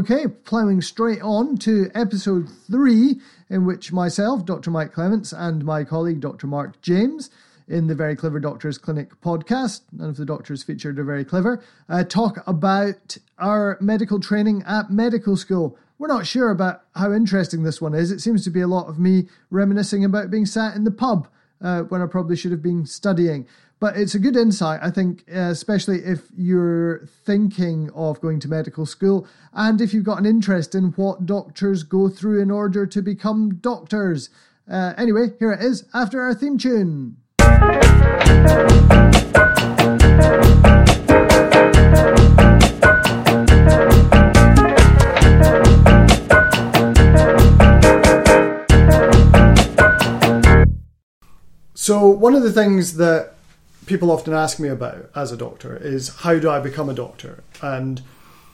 Okay, ploughing straight on to episode three, in which myself, Dr. Mike Clements, and my colleague, Dr. Mark James, in the Very Clever Doctors Clinic podcast, none of the doctors featured are very clever, uh, talk about our medical training at medical school. We're not sure about how interesting this one is. It seems to be a lot of me reminiscing about being sat in the pub uh, when I probably should have been studying. But it's a good insight, I think, uh, especially if you're thinking of going to medical school and if you've got an interest in what doctors go through in order to become doctors. Uh, anyway, here it is after our theme tune. So, one of the things that people often ask me about as a doctor is how do I become a doctor and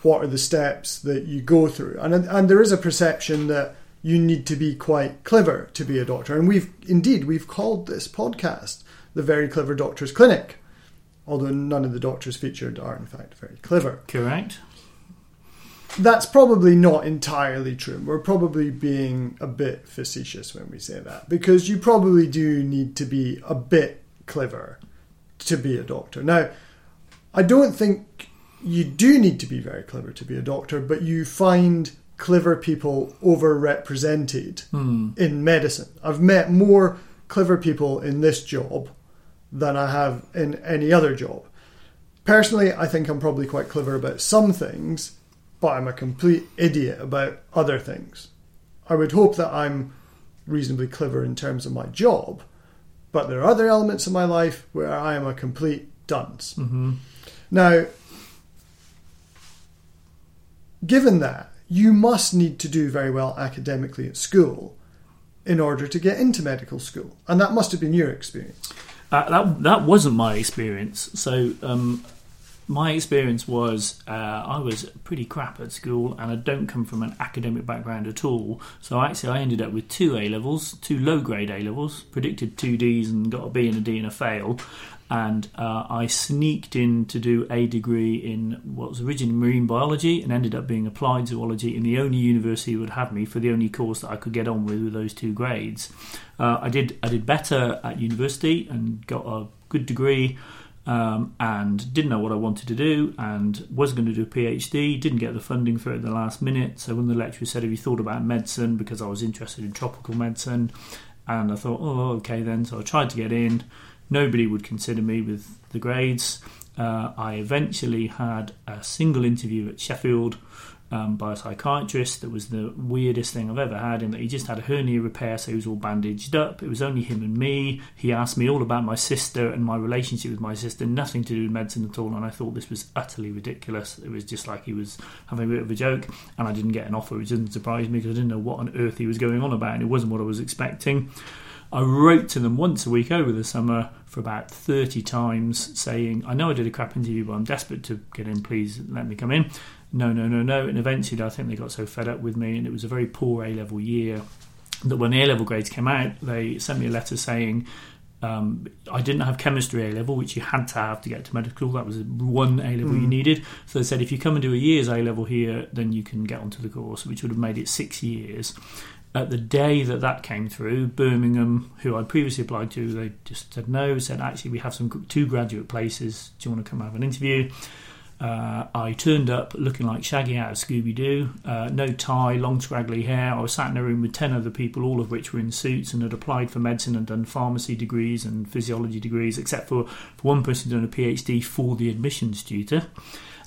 what are the steps that you go through? And, and there is a perception that you need to be quite clever to be a doctor. And we've indeed, we've called this podcast the Very Clever Doctors Clinic, although none of the doctors featured are in fact very clever. Correct. That's probably not entirely true. We're probably being a bit facetious when we say that because you probably do need to be a bit clever to be a doctor. Now, I don't think you do need to be very clever to be a doctor, but you find clever people overrepresented Hmm. in medicine. I've met more clever people in this job than I have in any other job. Personally, I think I'm probably quite clever about some things, but I'm a complete idiot about other things. I would hope that I'm reasonably clever in terms of my job, but there are other elements of my life where I am a complete dunce. hmm Now, given that, you must need to do very well academically at school in order to get into medical school. And that must have been your experience. Uh, that that wasn't my experience. So um, my experience was uh, I was pretty crap at school, and I don't come from an academic background at all. So actually, I ended up with two A levels, two low grade A levels, predicted two Ds, and got a B and a D and a fail. And uh, I sneaked in to do a degree in what was originally marine biology and ended up being applied zoology in the only university that would have me for the only course that I could get on with with those two grades. Uh, I did I did better at university and got a good degree um, and didn't know what I wanted to do and was going to do a PhD. Didn't get the funding for it at the last minute. So when the lecturer said, "Have you thought about medicine?" because I was interested in tropical medicine, and I thought, "Oh, okay then." So I tried to get in. Nobody would consider me with the grades. Uh, I eventually had a single interview at Sheffield um, by a psychiatrist that was the weirdest thing I've ever had in that he just had a hernia repair, so he was all bandaged up. It was only him and me. He asked me all about my sister and my relationship with my sister, nothing to do with medicine at all, and I thought this was utterly ridiculous. It was just like he was having a bit of a joke, and I didn't get an offer, which didn't surprise me because I didn't know what on earth he was going on about, and it wasn't what I was expecting. I wrote to them once a week over the summer for about 30 times saying, I know I did a crap interview, but I'm desperate to get in. Please let me come in. No, no, no, no. And eventually, I think they got so fed up with me, and it was a very poor A level year that when the A level grades came out, they sent me a letter saying, um, I didn't have chemistry A level, which you had to have to get to medical school. That was one A level you Mm. needed. So they said if you come and do a year's A level here, then you can get onto the course, which would have made it six years. At the day that that came through, Birmingham, who I'd previously applied to, they just said no. Said actually we have some two graduate places. Do you want to come have an interview? Uh, I turned up looking like Shaggy out of Scooby Doo, uh, no tie, long scraggly hair. I was sat in a room with 10 other people, all of which were in suits and had applied for medicine and done pharmacy degrees and physiology degrees, except for, for one person who'd a PhD for the admissions tutor.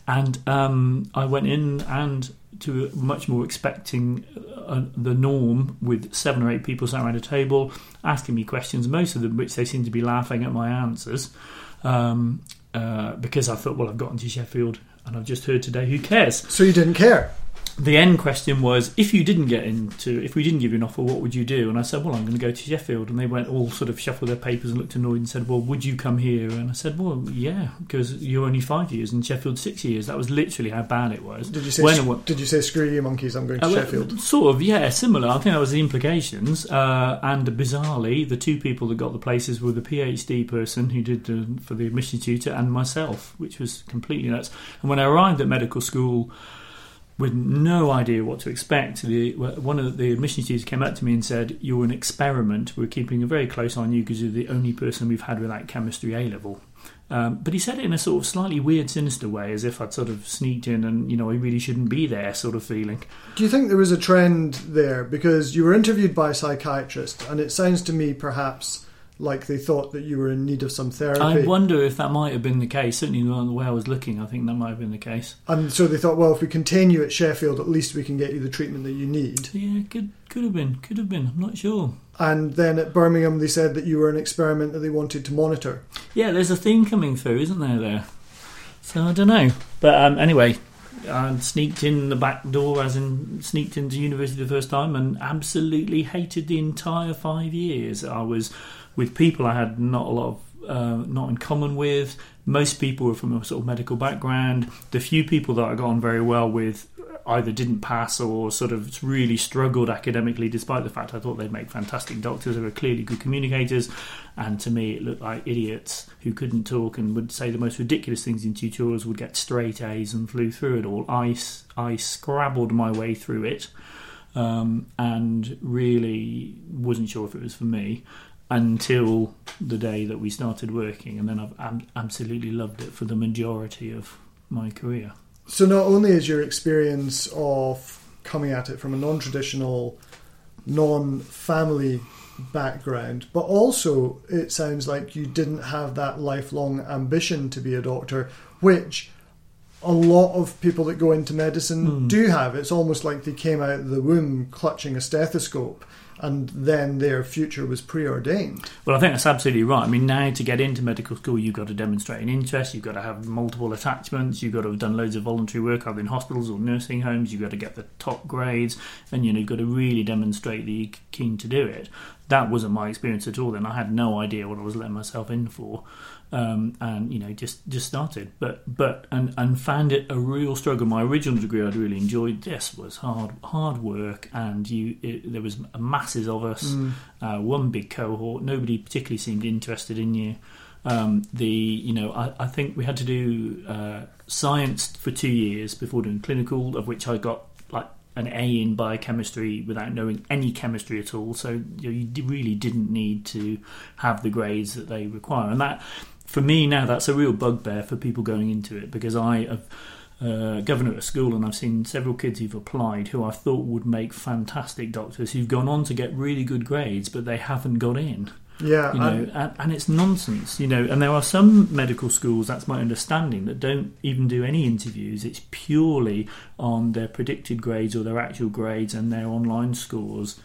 And um, I went in and to much more expecting the norm with seven or eight people sat around a table asking me questions, most of them which they seemed to be laughing at my answers. Um, uh, because I thought, well, I've gotten to Sheffield and I've just heard today, who cares? So you didn't care. The end question was, if you didn't get into, if we didn't give you an offer, what would you do? And I said, well, I'm going to go to Sheffield. And they went all sort of shuffled their papers and looked annoyed and said, well, would you come here? And I said, well, yeah, because you're only five years and Sheffield six years. That was literally how bad it was. Did you say? When what- Did you say screw you monkeys? I'm going to Uh, Sheffield. Sort of, yeah, similar. I think that was the implications. Uh, and bizarrely, the two people that got the places were the PhD person who did the, for the admission tutor and myself, which was completely nuts. And when I arrived at medical school, with no idea what to expect. The, one of the admission students came up to me and said, "You're an experiment. We're keeping a very close eye on you because you're the only person we've had without chemistry A level." Um, but he said it in a sort of slightly weird, sinister way, as if I'd sort of sneaked in and, you know, I really shouldn't be there sort of feeling. Do you think there was a trend there? Because you were interviewed by a psychiatrist, and it sounds to me perhaps like they thought that you were in need of some therapy. I wonder if that might have been the case. Certainly, the way I was looking, I think that might have been the case. And so they thought, well, if we continue at Sheffield, at least we can get you the treatment that you need. Yeah, could could have been, could have been. I'm not sure. And then at Birmingham, they said that you were an experiment that they wanted to monitor. Yeah, there's a theme coming through, isn't there? There. So I don't know, but um, anyway, I sneaked in the back door, as in sneaked into university the first time, and absolutely hated the entire five years. I was with people I had not a lot of uh, not in common with. Most people were from a sort of medical background. The few people that I got on very well with either didn't pass or sort of really struggled academically, despite the fact I thought they'd make fantastic doctors. They were clearly good communicators, and to me, it looked like idiots who couldn't talk and would say the most ridiculous things in tutorials, would get straight A's and flew through it all. I, I scrabbled my way through it. Um, and really wasn't sure if it was for me until the day that we started working, and then I've am- absolutely loved it for the majority of my career. So, not only is your experience of coming at it from a non traditional, non family background, but also it sounds like you didn't have that lifelong ambition to be a doctor, which a lot of people that go into medicine mm. do have. It's almost like they came out of the womb clutching a stethoscope and then their future was preordained. Well, I think that's absolutely right. I mean, now to get into medical school, you've got to demonstrate an interest, you've got to have multiple attachments, you've got to have done loads of voluntary work either in hospitals or nursing homes, you've got to get the top grades, and you know, you've got to really demonstrate that you're keen to do it. That wasn't my experience at all. Then I had no idea what I was letting myself in for um, and you know just just started, but but and and found it a real struggle. My original degree I'd really enjoyed. This was hard hard work, and you it, there was masses of us, mm. uh, one big cohort. Nobody particularly seemed interested in you. Um, the you know I, I, think we had to do uh, science for two years before doing clinical, of which I got like an A in biochemistry without knowing any chemistry at all. So you, know, you really didn't need to have the grades that they require, and that for me now, that's a real bugbear for people going into it because I have uh, governor at a school and I've seen several kids who've applied who I thought would make fantastic doctors who've gone on to get really good grades, but they haven't got in. Yeah, you know, and, and, it's nonsense, you know. And there are some medical schools, that's my understanding, that don't even do any interviews. It's purely on their predicted grades or their actual grades and their online scores,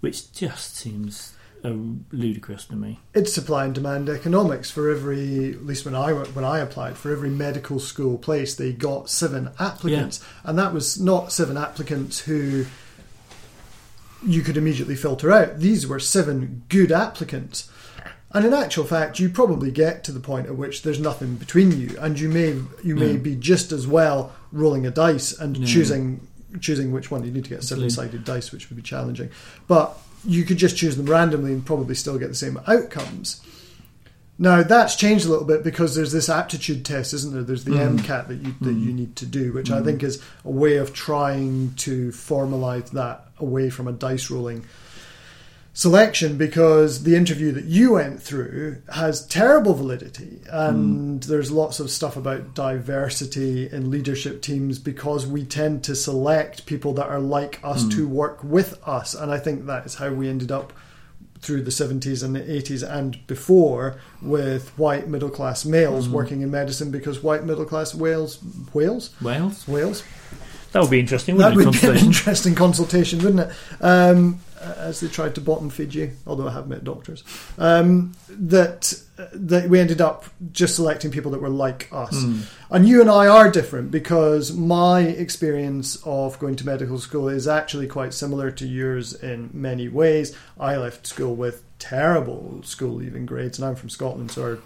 which just seems are ludicrous to me. It's supply and demand economics. For every, at least when I when I applied, for every medical school place, they got seven applicants, yeah. and that was not seven applicants who you could immediately filter out. These were seven good applicants. And in actual fact, you probably get to the point at which there's nothing between you, and you may you may be just as well rolling a dice and choosing choosing which one. You need to get a seven sided dice, which would be challenging. But you could just choose them randomly and probably still get the same outcomes. Now that's changed a little bit because there's this aptitude test, isn't there? There's the mm. MCAT that you that mm. you need to do, which mm. I think is a way of trying to formalize that away from a dice rolling selection because the interview that you went through has terrible validity and mm. there's lots of stuff about diversity in leadership teams because we tend to select people that are like us mm. to work with us and i think that is how we ended up through the 70s and the 80s and before with white middle class males mm. working in medicine because white middle class whales whales whales whales that would be interesting. That would be an interesting consultation, wouldn't it? Um, as they tried to bottom feed you, although I have met doctors, um, that that we ended up just selecting people that were like us. Mm. And you and I are different because my experience of going to medical school is actually quite similar to yours in many ways. I left school with terrible school leaving grades, and I'm from Scotland, so our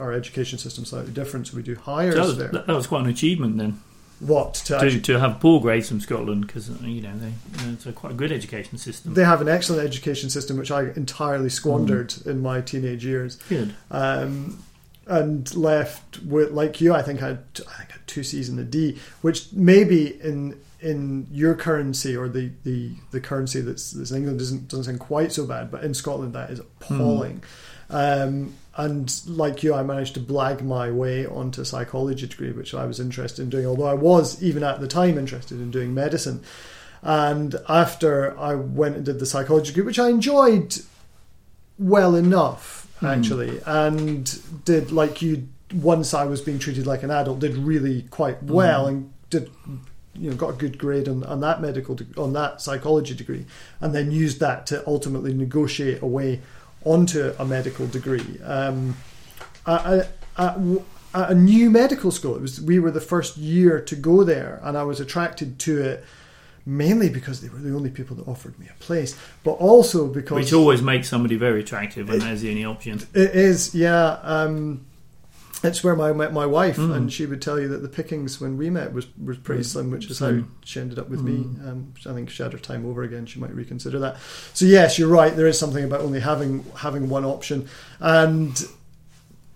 our education system's slightly different. So we do higher. So that, that was quite an achievement then what to, to, to have poor grades from Scotland because you know they, it's a quite a good education system. They have an excellent education system, which I entirely squandered mm. in my teenage years. Good. Um, and left with like you, I think I had I think I had two C's and a D, which maybe in in your currency or the, the, the currency that's, that's in England doesn't doesn't sound quite so bad, but in Scotland that is appalling. Um, and like you, I managed to blag my way onto a psychology degree, which I was interested in doing. Although I was even at the time interested in doing medicine. And after I went and did the psychology degree, which I enjoyed well enough hmm. actually, and did like you once I was being treated like an adult, did really quite hmm. well and did you know got a good grade on, on that medical de- on that psychology degree, and then used that to ultimately negotiate a way onto a medical degree. Um, at, at, at a new medical school, it was we were the first year to go there, and I was attracted to it mainly because they were the only people that offered me a place, but also because Which always makes somebody very attractive when there's the only option. it is, yeah. Um, it's where I met my wife, and mm. she would tell you that the pickings when we met was was pretty mm. slim, which is how she ended up with me. Mm. Um, I think she had her time over again, she might reconsider that. So yes, you're right. There is something about only having having one option, and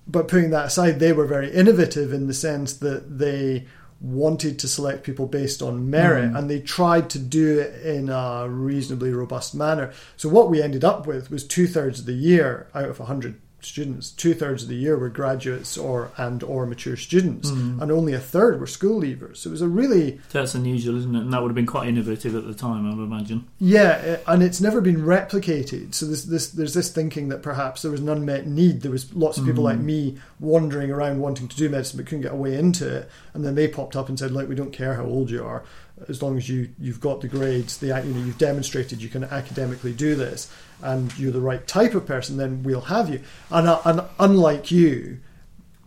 but putting that aside, they were very innovative in the sense that they wanted to select people based on merit and they tried to do it in a reasonably robust manner. So what we ended up with was two thirds of the year out of 100 students, two thirds of the year were graduates or and or mature students, and only a third were school leavers. So it was a really that's unusual, isn't it? And that would have been quite innovative at the time, I would imagine. Yeah, eh, and it's never been replicated. So there's this there's this thinking that perhaps there was an unmet need. There was lots of people like me wandering around wanting to do medicine but couldn't get a way into it, and then they popped up and said, "Like, we don't care how old you are, as long as you you've got the grades, the you know you've demonstrated you can academically do this, and you're the right type of person, then we'll have you." And uh, and unlike you,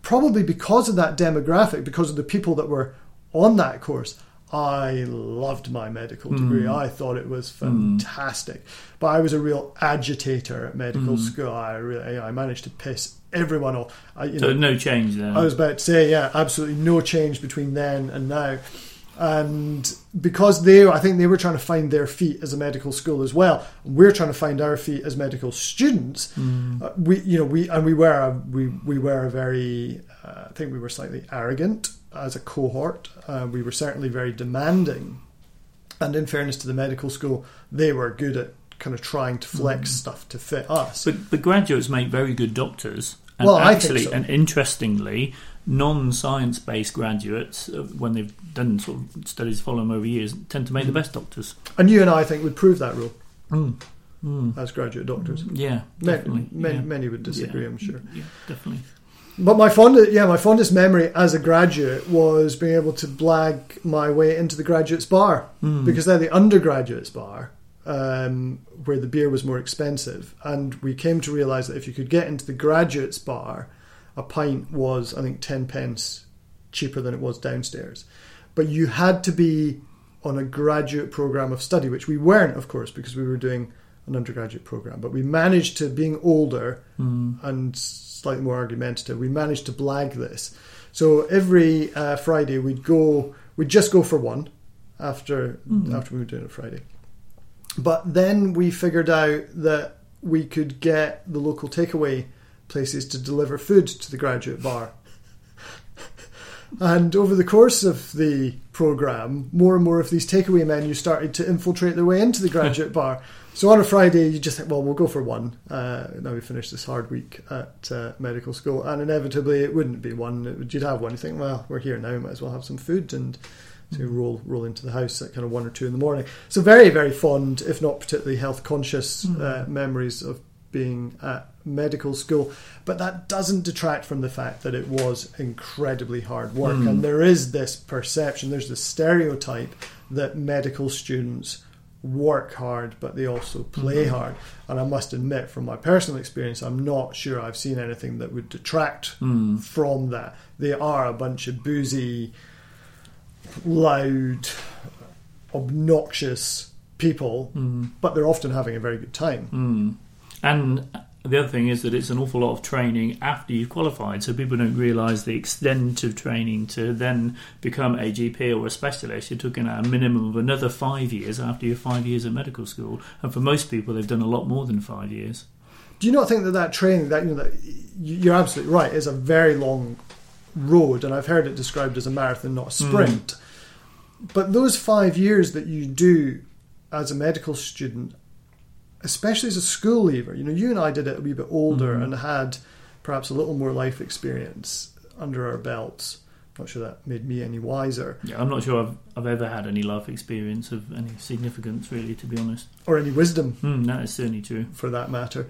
probably because of that demographic, because of the people that were on that course, I loved my medical hmm. degree. I thought it was hmm. fantastic. But I was a real agitator at medical hmm. school. I really, I managed to piss everyone off. I, So know, no change there. I was about to say, yeah, absolutely no change between then and now. And because they, I think they were trying to find their feet as a medical school as well. We're trying to find our feet as medical students. Uh, we, you know, we and we were a, we we were a very, uh, I think we were slightly arrogant as a cohort. Uh, we were certainly very demanding. And in fairness to the medical school, they were good at kind of trying to flex stuff to fit us. But the graduates make very good doctors. And Well, I think actually, so. and interestingly, non-science based graduates, uh, when they've done sort of studies following them over years, tend to make the Mm. best doctors. And you and I, I think, would prove that rule as graduate doctors. Yeah, definitely. Many, yeah. many would disagree, Yeah. I'm sure. Yeah, definitely. But my fondest, yeah, my fondest memory as a graduate was being able to blag my way into the graduates bar because they're the undergraduates bar, um, where the beer was more expensive, and we came to realise that if you could get into the graduates bar, a pint was I think ten pence cheaper than it was downstairs, but you had to be on a graduate program of study, which we weren't, of course, because we were doing an undergraduate program. But we managed to, being older and slightly more argumentative, we managed to blag this. So every uh, Friday we'd go, we'd just go for one after after we were doing it Friday. But then we figured out that we could get the local takeaway places to deliver food to the graduate bar. And over the course of the program, more and more of these takeaway menus started to infiltrate their way into the graduate bar. So on a Friday, you just think, well, we'll go for one. Uh, now we finish this hard week at uh, medical school, and inevitably it wouldn't be one. Would, you'd have one. You think, well, we're here now, might as well have some food, and so you roll roll into the house at kind of one or two in the morning. So very very fond, if not particularly health conscious, uh, memories of being at medical school. But that doesn't detract from the fact that it was incredibly hard work, hmm. and there is this perception, there's this stereotype that medical students work hard, but they also play hmm. hard. And I must admit, from my personal experience, I'm not sure I've seen anything that would detract hmm. from that. They are a bunch of boozy, loud, obnoxious people, but they're often having a very good time. And the other thing is that it's an awful lot of training after you've qualified, so people don't realise the extent of training to then become a GP or a specialist. You're talking at a minimum of another five years after your five years at medical school, and for most people, they've done a lot more than five years. Do you not think that that training, that you know, that you're absolutely right, is a very long road, and I've heard it described as a marathon, not a hmm. sprint. but those five years that you do as a medical student, especially as a school leaver, you know, you and I did it a wee bit older Mhm. and had perhaps a little more life experience under our belts. Not sure that made me any wiser Yeah, I'm not sure I've, I've ever had any life experience of any significance, really, to be honest. or any wisdom Hmm, that is certainly true. for that matter.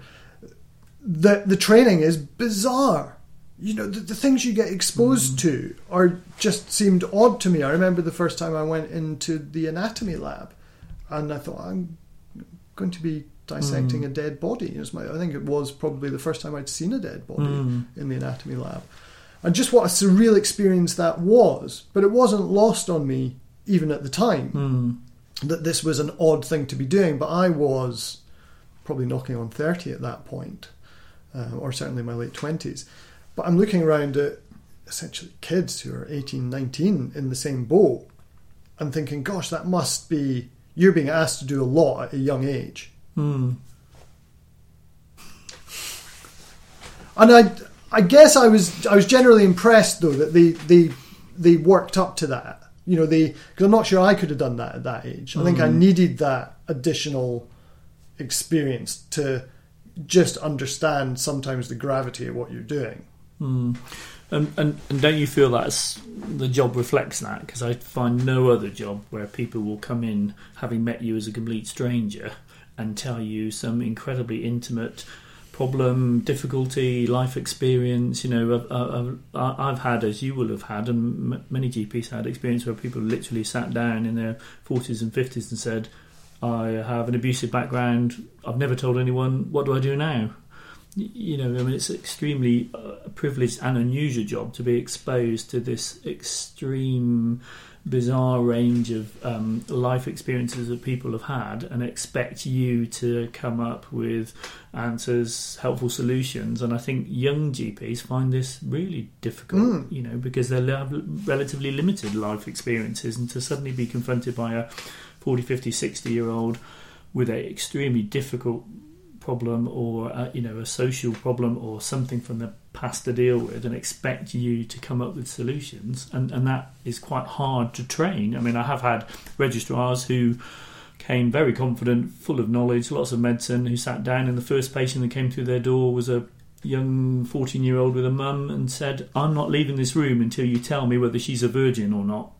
The the training is bizarre. You know, the, the things you get exposed to are just seemed odd to me. I remember the first time I went into the anatomy lab, and I thought I'm going to be dissecting a dead body. It was my, I think it was probably the first time I'd seen a dead body Hmm. in the anatomy lab, and just what a surreal experience that was. But it wasn't lost on me even at the time Hmm. that this was an odd thing to be doing, but I was probably knocking on 30 at that point, uh, or certainly my late 20s. But I'm looking around at essentially kids who are 18, 19 in the same boat and thinking, gosh, that must be, you're being asked to do a lot at a young age. Hmm. And I, I guess I was, I was generally impressed though that they, they, they worked up to that. You know, they because I'm not sure I could have done that at that age. I think I needed that additional experience to just understand sometimes the gravity of what you're doing. Hmm. And, and and don't you feel that's the job reflects that? Because I find no other job where people will come in having met you as a complete stranger and tell you some incredibly intimate problem, difficulty, life experience. You know, I've, I've, I've had, as you will have had, and many GPs had experience where people literally sat down in their forties and fifties and said, "I have an abusive background. I've never told anyone. What do I do now?" You know, I mean, it's extremely uh, privileged and unusual job to be exposed to this extreme, bizarre range of um, life experiences that people have had, and expect you to come up with answers, helpful solutions. And I think young GPs find this really difficult, Mm. you know, because they have relatively limited life experiences, and to suddenly be confronted by a 40, 50, 60 year old with a extremely difficult problem or uh, you know a social problem or something from the past to deal with and expect you to come up with solutions. And and that is quite hard to train. I mean i have had registrars who came very confident full of knowledge lots of medicine who sat down and the first patient that came through their door was a young 14 year old with a mum and said i'm not leaving this room until you tell me whether she's a virgin or not.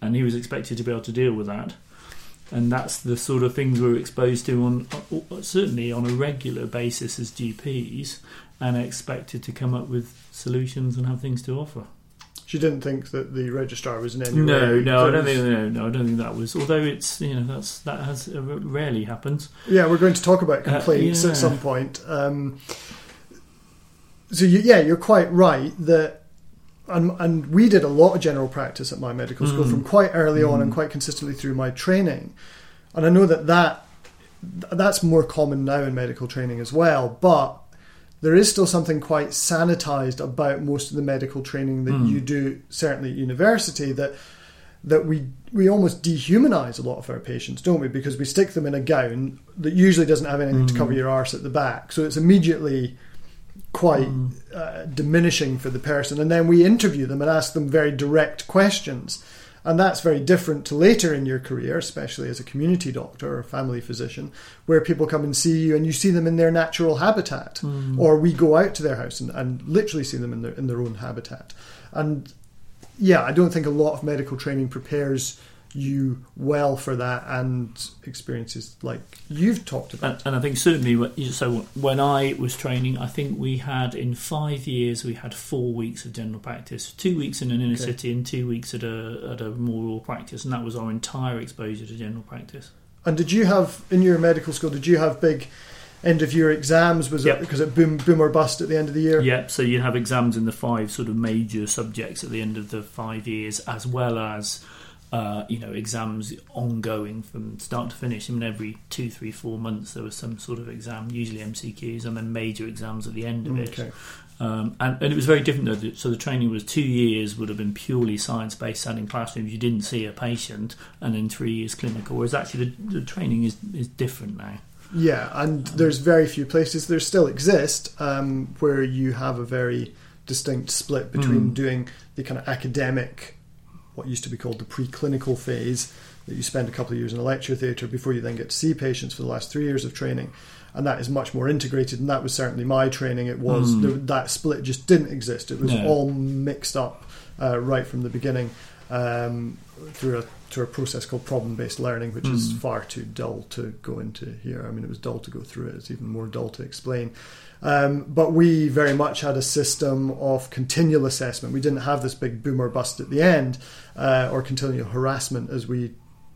And he was expected to be able to deal with that and that's the sort of things we're exposed to on uh, certainly on a regular basis as GPs, and expected to come up with solutions and have things to offer. She didn't think that the registrar was in any No, way. no, I don't think no, no, I don't think that was. Although it's you know that's that has uh, rarely happens. Yeah, we're going to talk about Uh, complaints yeah. at some point. Um, so you, yeah, you're quite right that, and, and we did a lot of general practice at my medical school Mm. from quite early on and Mm. quite consistently through my training, and I know that that that's more common now in medical training as well, but. There is still something quite sanitized about most of the medical training that Mm. you do, certainly at university, that that we we almost dehumanize a lot of our patients, don't we? Because we stick them in a gown that usually doesn't have anything to Mm. cover your arse at the back, so it's immediately quite Mm. uh, diminishing for the person. And then we interview them and ask them very direct questions, and that's very different to later in your career, especially as a community doctor or family physician, where people come and see you and you see them in their natural habitat, Mm. or we go out to their house and, and literally see them in their in their own habitat. And yeah, I don't think a lot of medical training prepares you well for that and experiences like you've talked about. and I think certainly, so when I was training, I think we had in five years we had four weeks of general practice, two weeks in an inner Okay. city and two weeks at a at a more rural practice, and that was our entire exposure to general practice. And did you have in your medical school? Did you have big end of year exams? Was Yep. it because it boom boom or bust at the end of the year? Yep. So you have exams in the five sort of major subjects at the end of the five years, as well as uh, you know exams ongoing from start to finish. I mean, every two, three, four months there was some sort of exam, usually MCQs, and then major exams at the end of it. Um, and, and it was very different though. So the training was two years would have been purely science based, sat in classrooms. You didn't see a patient, and then three years clinical. Whereas actually the, the training is is different now. Yeah, and there's very few places there still exist um, where you have a very distinct split between Mm. doing the kind of academic what used to be called the preclinical phase, that you spend a couple of years in a lecture theatre before you then get to see patients for the last three years of training. And that is much more integrated, and that was certainly my training. It was mm. that split just didn't exist. It was no. all mixed up uh, right from the beginning um, through a through a process called problem based learning, which mm. is hmm. far too dull to go into here. I mean, it was dull to go through it; it's even more dull to explain. Um, but we very much had a system of continual assessment. We didn't have this big boomer bust at the end uh, or continual harassment as we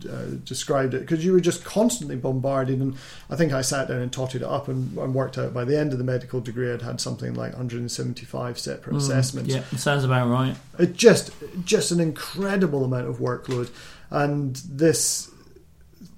uh, described it because you were just constantly bombarded. And I think I sat down and totted it up and, and, worked out by the end of the medical degree, I'd had something like 175 separate mm, assessments. Yeah, sounds about right. It just just an incredible amount of workload, and this.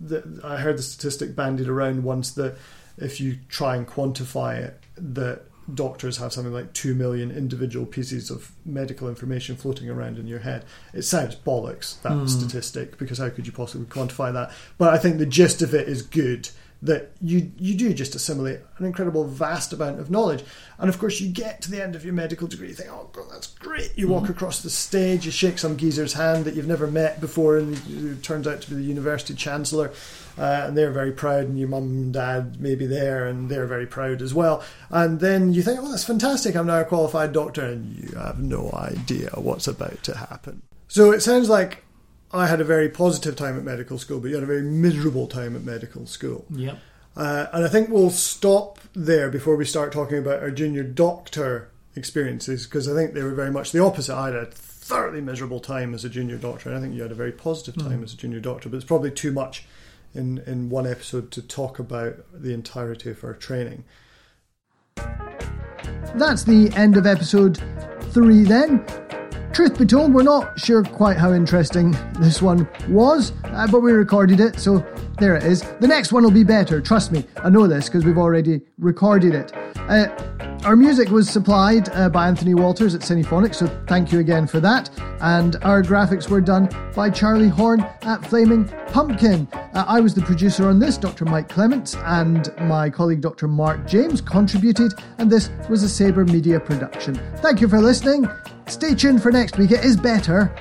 The, I heard the statistic bandied around once that if you try and quantify it, that doctors have something like 2 million individual pieces of medical information floating around in your head. It sounds bollocks, that mm. statistic, because how could you possibly quantify that? But I think the gist of it is good that you you do just assimilate an incredible vast amount of knowledge. And of course, you get to the end of your medical degree, you think, oh, God, that's great. You walk mm-hmm. across the stage, you shake some geezer's hand that you've never met before, and it turns out to be the university chancellor. Uh, and they're very proud, and your mum and dad may be there, and they're very proud as well. And then you think, oh, that's fantastic, I'm now a qualified doctor, and you have no idea what's about to happen. So it sounds like I had a very positive time at medical school, but you had a very miserable time at medical school. Yep. Uh, and I think we'll stop there before we start talking about our junior doctor experiences, because I think they were very much the opposite. I had a thoroughly miserable time as a junior doctor, and I think you had a very positive hmm. time mm. as a junior doctor, but it's probably too much in, in one episode to talk about the entirety of our training. That's the end of episode three then. Truth be told, we're not sure quite how interesting this one was, uh, but we recorded it, so there it is. The next one will be better, trust me. I know this because we've already recorded it. Uh, our music was supplied uh, by Anthony Walters at Cinephonic, so thank you again for that. And our graphics were done by Charlie Horn at Flaming Pumpkin. Uh, I was the producer on this, Dr. Mike Clements, and my colleague Dr. Mark James contributed, and this was a Sabre Media production. Thank you for listening. Stay tuned for next week, it is better.